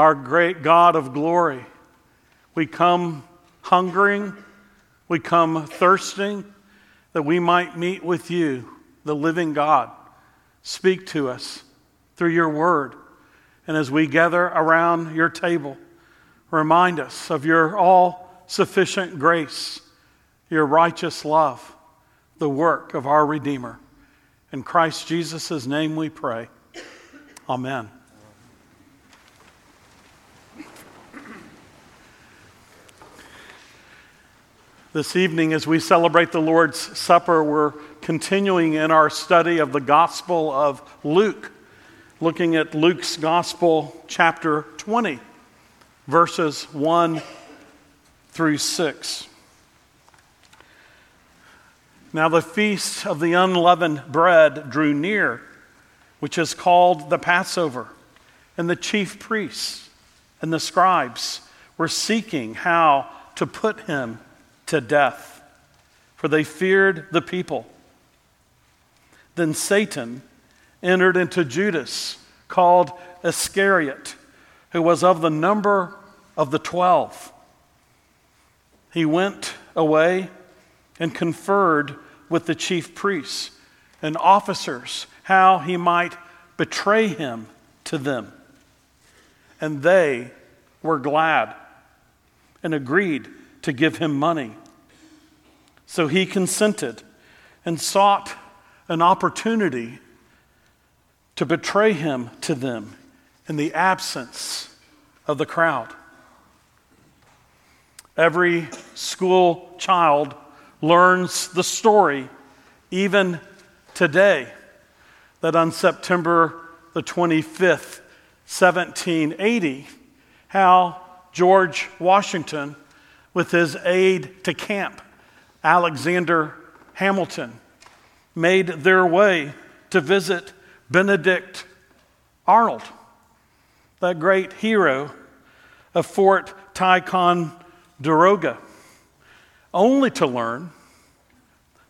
our great God of glory. We come hungering, we come thirsting, that we might meet with you, the living God. Speak to us through your word. And as we gather around your table, remind us of your all sufficient grace, your righteous love, the work of our Redeemer. In Christ Jesus' name we pray. Amen. This evening, as we celebrate the Lord's Supper, we're continuing in our study of the Gospel of Luke, looking at Luke's Gospel, chapter 20, verses 1 through 6. Now, the feast of the unleavened bread drew near, which is called the Passover, and the chief priests and the scribes were seeking how to put him to death, for they feared the people. Then Satan entered into Judas, called Iscariot, who was of the number of the twelve. He went away and conferred with the chief priests and officers how he might betray him to them. And they were glad and agreed to give him money. So he consented and sought an opportunity to betray him to them in the absence of the crowd. Every school child learns the story, even today, that on September the 25th, 1780, how George Washington, with his aide to camp, Alexander Hamilton made their way to visit Benedict Arnold, that great hero of Fort Ticonderoga, only to learn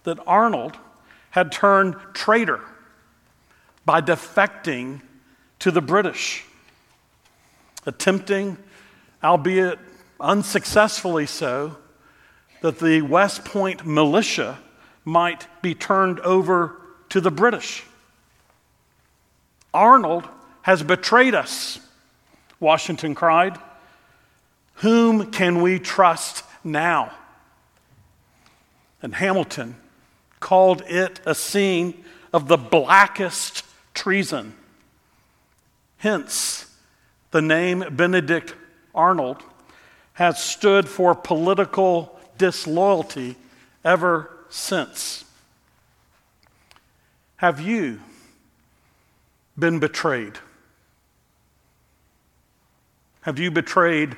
that Arnold had turned traitor by defecting to the British, attempting, albeit unsuccessfully so, that the West Point militia might be turned over to the British. Arnold has betrayed us, Washington cried. Whom can we trust now? And Hamilton called it a scene of the blackest treason. Hence, the name Benedict Arnold has stood for political disloyalty ever since. Have you been betrayed? Have you betrayed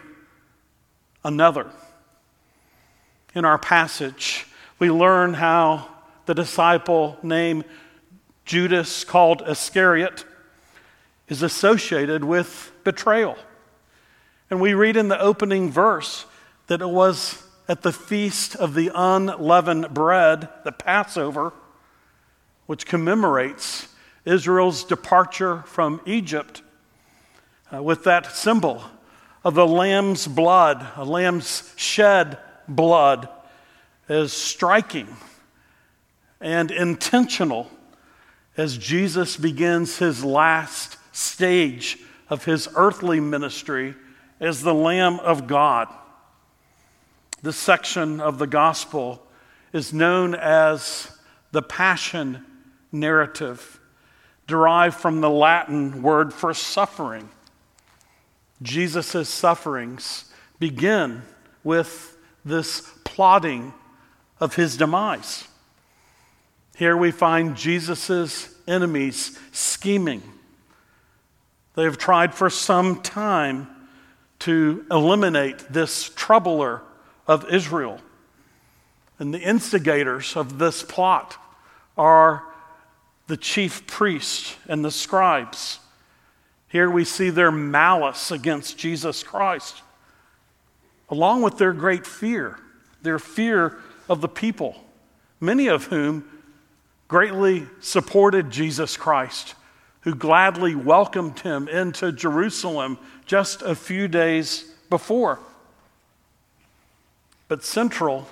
another? In our passage, we learn how the disciple named Judas, called Iscariot, is associated with betrayal. And we read in the opening verse that it was at the feast of the unleavened bread, the Passover, which commemorates Israel's departure from Egypt, uh, with that symbol of the lamb's blood, a lamb's shed blood, is striking and intentional as Jesus begins his last stage of his earthly ministry as the Lamb of God. This section of the gospel is known as the Passion narrative, derived from the Latin word for suffering. Jesus' sufferings begin with this plotting of his demise. Here we find Jesus' enemies scheming. They have tried for some time to eliminate this troubler of Israel. And the instigators of this plot are the chief priests and the scribes. Here we see their malice against Jesus Christ, along with their great fear, their fear of the people, many of whom greatly supported Jesus Christ, who gladly welcomed him into Jerusalem just a few days before. But central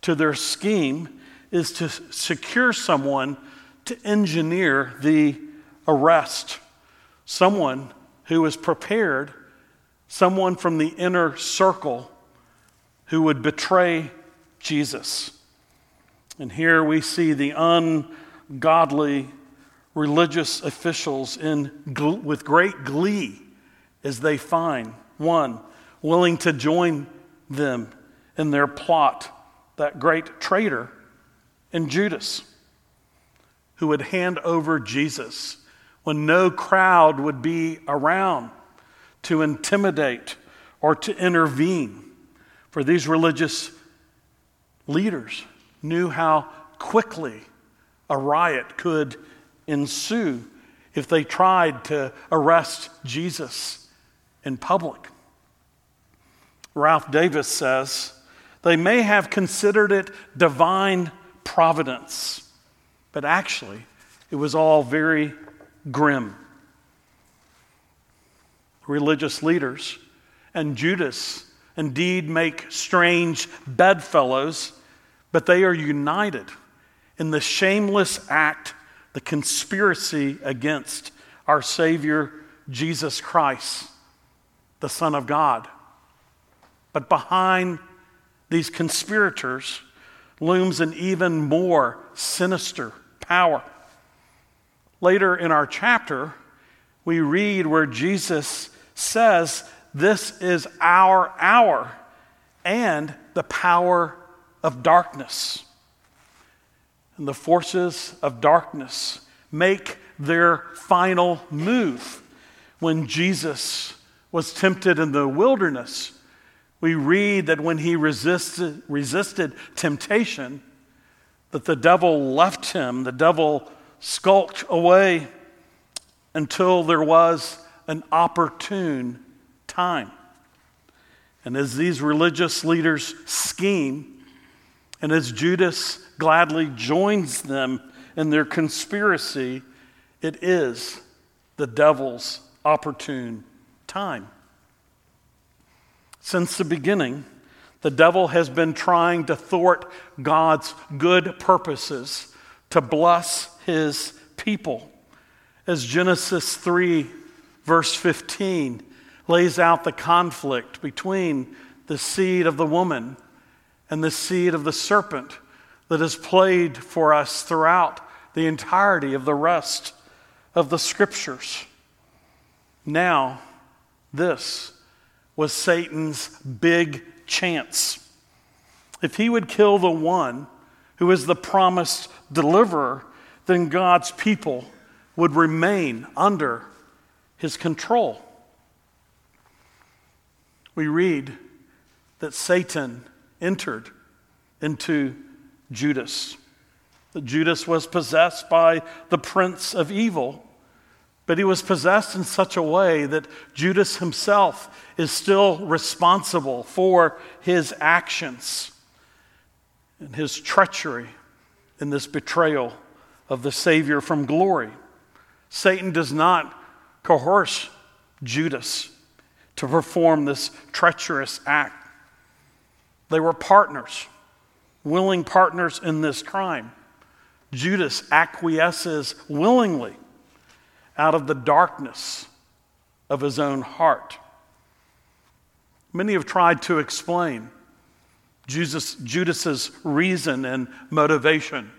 to their scheme is to secure someone to engineer the arrest, someone who is prepared, someone from the inner circle who would betray Jesus. And here we see the ungodly religious officials in, with great glee as they find one willing to join them in their plot, that great traitor in Judas, who would hand over Jesus when no crowd would be around to intimidate or to intervene. For these religious leaders knew how quickly a riot could ensue if they tried to arrest Jesus in public. Ralph Davis says, they may have considered it divine providence, but actually, it was all very grim. Religious leaders and Judas indeed make strange bedfellows, but they are united in the shameless act the conspiracy against our Savior Jesus Christ, the Son of God. But behind these conspirators looms an even more sinister power. Later in our chapter, we read where Jesus says, This is our hour and the power of darkness and the forces of darkness make their final move. When Jesus was tempted in the wilderness, we read that when he resisted, resisted temptation, that the devil left him, the devil skulked away until there was an opportune time. And as these religious leaders scheme, and as Judas gladly joins them in their conspiracy, it is the devil's opportune time. Since the beginning, the devil has been trying to thwart God's good purposes to bless his people. As Genesis 3, verse 15, lays out the conflict between the seed of the woman and the seed of the serpent that is played for us throughout the entirety of the rest of the scriptures. Now, this was Satan's big chance. If he would kill the one who is the promised deliverer, then God's people would remain under his control. We read that Satan entered into Judas. That Judas was possessed by the prince of evil, but he was possessed in such a way that Judas himself is still responsible for his actions and his treachery in this betrayal of the Savior from glory. Satan does not coerce Judas to perform this treacherous act. They were partners willing partners in this crime. Judas acquiesces willingly out of the darkness of his own heart. Many have tried to explain Jesus, Judas's reason and motivation.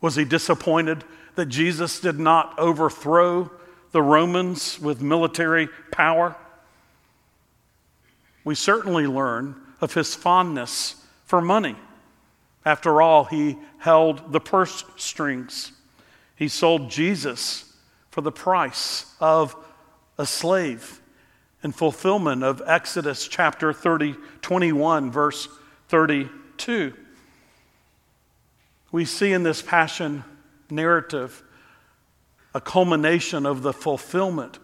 Was he disappointed that Jesus did not overthrow the Romans with military power? We certainly learn of his fondness for money. After all, he held the purse strings. He sold Jesus for the price of a slave in fulfillment of Exodus chapter 30, 21, verse 32. We see in this passion narrative a culmination of the fulfillment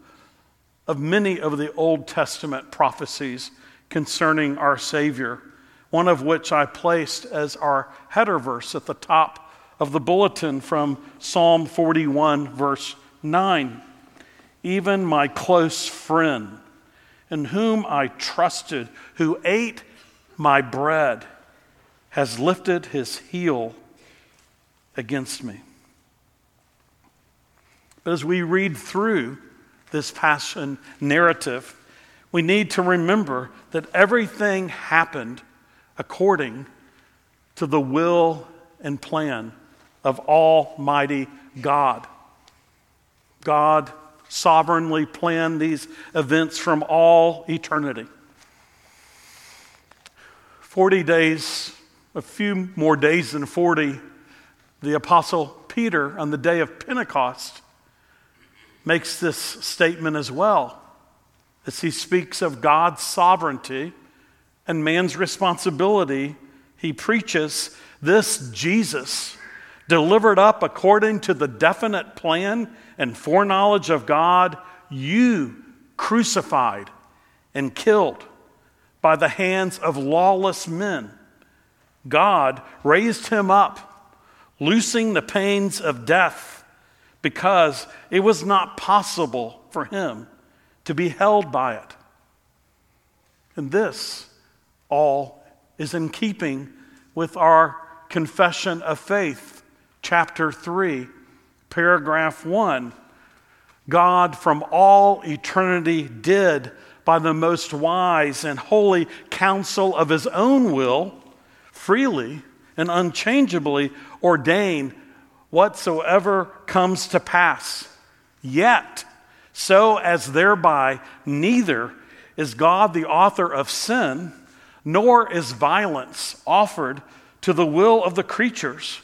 of many of the Old Testament prophecies concerning our Savior one of which I placed as our header verse at the top of the bulletin from Psalm 41, verse 9. even my close friend, in whom I trusted, who ate my bread, has lifted his heel against me. But as we read through this passion narrative, we need to remember that everything happened according to the will and plan of Almighty God. God sovereignly planned these events from all eternity. 40 days, a few more days than 40, the Apostle Peter on the day of Pentecost makes this statement as well as he speaks of God's sovereignty and man's responsibility. He preaches this Jesus, delivered up according to the definite plan and foreknowledge of God, you crucified and killed by the hands of lawless men. God raised him up, loosing the pains of death, because it was not possible for him to be held by it. And this all is in keeping with our confession of faith, chapter 3, paragraph 1. God from all eternity did by the most wise and holy counsel of his own will, freely and unchangeably ordain whatsoever comes to pass. Yet, so as thereby neither is God the author of sin, nor is violence offered to the will of the creatures,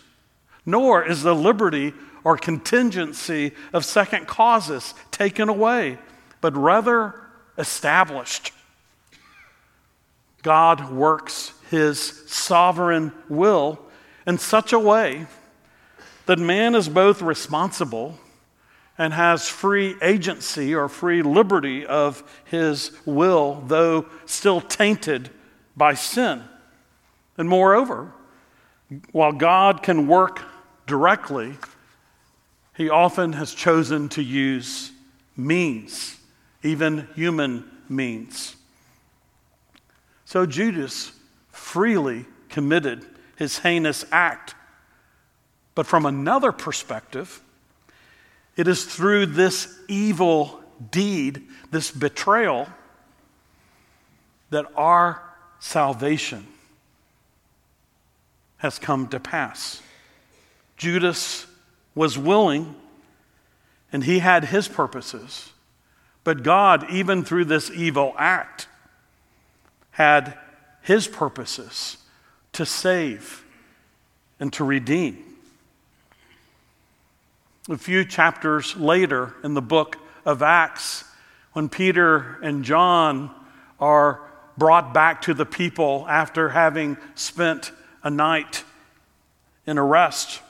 nor is the liberty or contingency of second causes taken away, but rather established. God works his sovereign will in such a way that man is both responsible and has free agency or free liberty of his will, though still tainted by sin. And moreover, while God can work directly, he often has chosen to use means even human means. So Judas freely committed his heinous act. But from another perspective, it is through this evil deed, this betrayal, that our salvation has come to pass. Judas was willing, and he had his purposes. But God, even through this evil act, had his purposes to save and to redeem. A few chapters later in the book of Acts, when Peter and John are brought back to the people after having spent a night in arrest,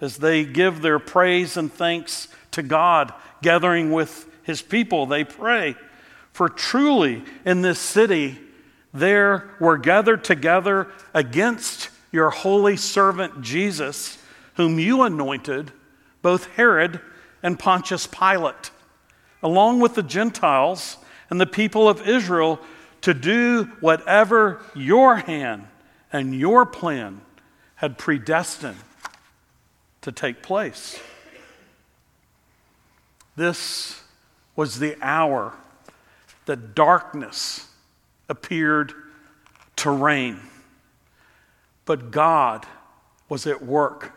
as they give their praise and thanks to God, gathering with his people, they pray. For truly in this city there were gathered together against your holy servant Jesus, whom you anointed, both Herod and Pontius Pilate, along with the Gentiles and the people of Israel, to do whatever your hand and your plan had predestined to take place. This was the hour that darkness appeared to reign. But God was at work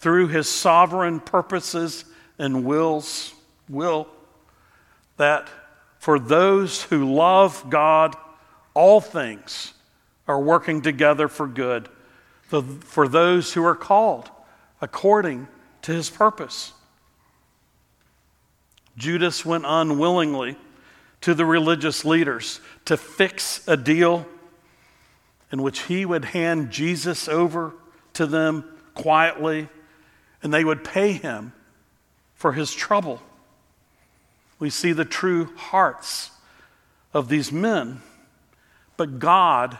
through his sovereign purposes and wills, will that for those who love God, all things are working together for good, for those who are called according to his purpose. Judas went unwillingly to the religious leaders to fix a deal in which he would hand Jesus over to them quietly and they would pay him for his trouble. We see the true hearts of these men, but God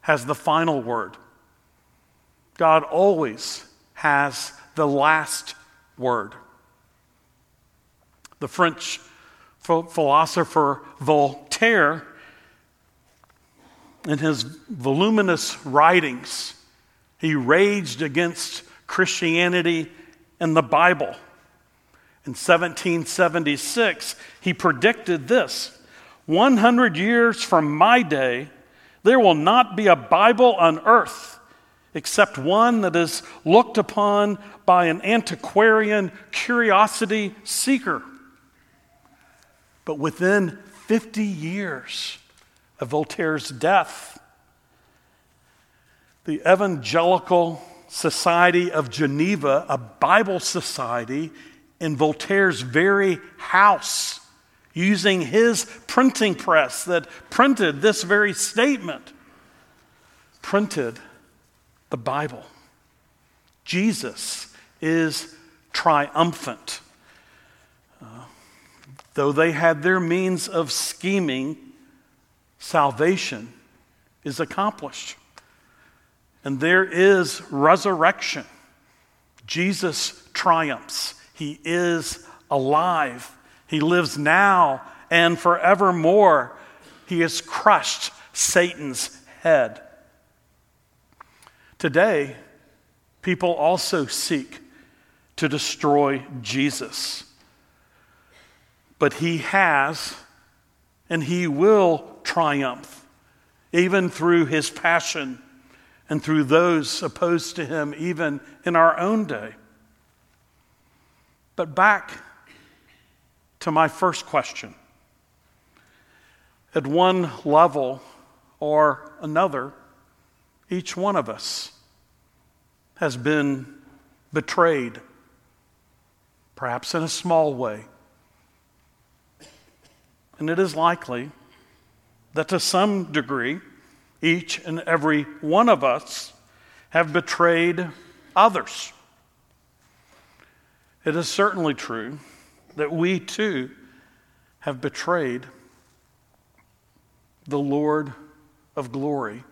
has the final word. God always has the last word. The French philosopher Voltaire, in his voluminous writings, he raged against Christianity and the Bible. In 1776, he predicted this 100 years from my day, there will not be a Bible on earth except one that is looked upon by an antiquarian curiosity seeker. But within 50 years of Voltaire's death, the Evangelical Society of Geneva, a Bible society in Voltaire's very house, using his printing press that printed this very statement, printed the Bible. Jesus is triumphant. Uh, though they had their means of scheming, salvation is accomplished. And there is resurrection. Jesus triumphs. He is alive. He lives now and forevermore. He has crushed Satan's head. Today, people also seek to destroy Jesus. But he has and he will triumph, even through his passion and through those opposed to him, even in our own day. But back to my first question. At one level or another, each one of us has been betrayed, perhaps in a small way. And it is likely that to some degree, each and every one of us have betrayed others. It is certainly true that we too have betrayed the Lord of glory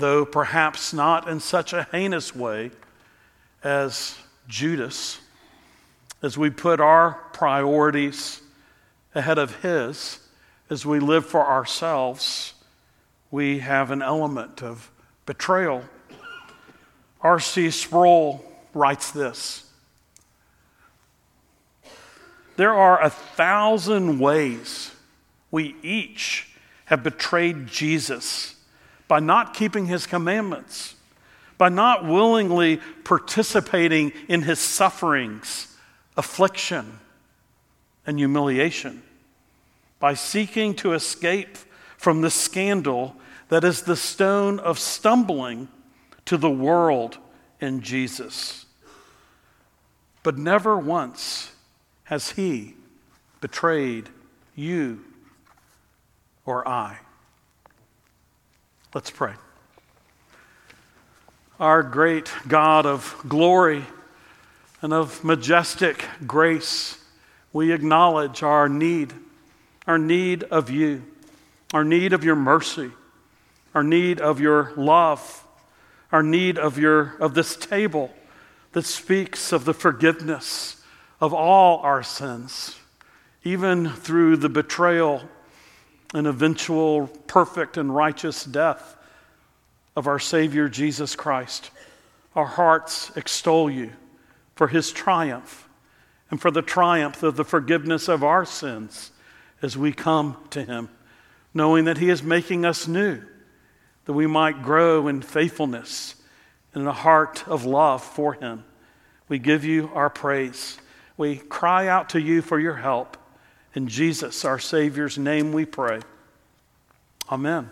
though perhaps not in such a heinous way as Judas, as we put our priorities ahead of his, as we live for ourselves, we have an element of betrayal. R.C. Sproul writes this There are a thousand ways we each have betrayed Jesus by not keeping his commandments, by not willingly participating in his sufferings, affliction, and humiliation, by seeking to escape from the scandal that is the stone of stumbling to the world in Jesus. But never once has he betrayed you or I. Let's pray. Our great God of glory and of majestic grace, we acknowledge our need, our need of you, our need of your mercy, our need of your love, our need of, your, of this table that speaks of the forgiveness of all our sins, even through the betrayal and eventual perfect and righteous death of our Savior Jesus Christ. Our hearts extol you for his triumph and for the triumph of the forgiveness of our sins as we come to him, knowing that he is making us new, that we might grow in faithfulness and in a heart of love for him. We give you our praise. We cry out to you for your help. In Jesus, our Savior's name, we pray. Amen.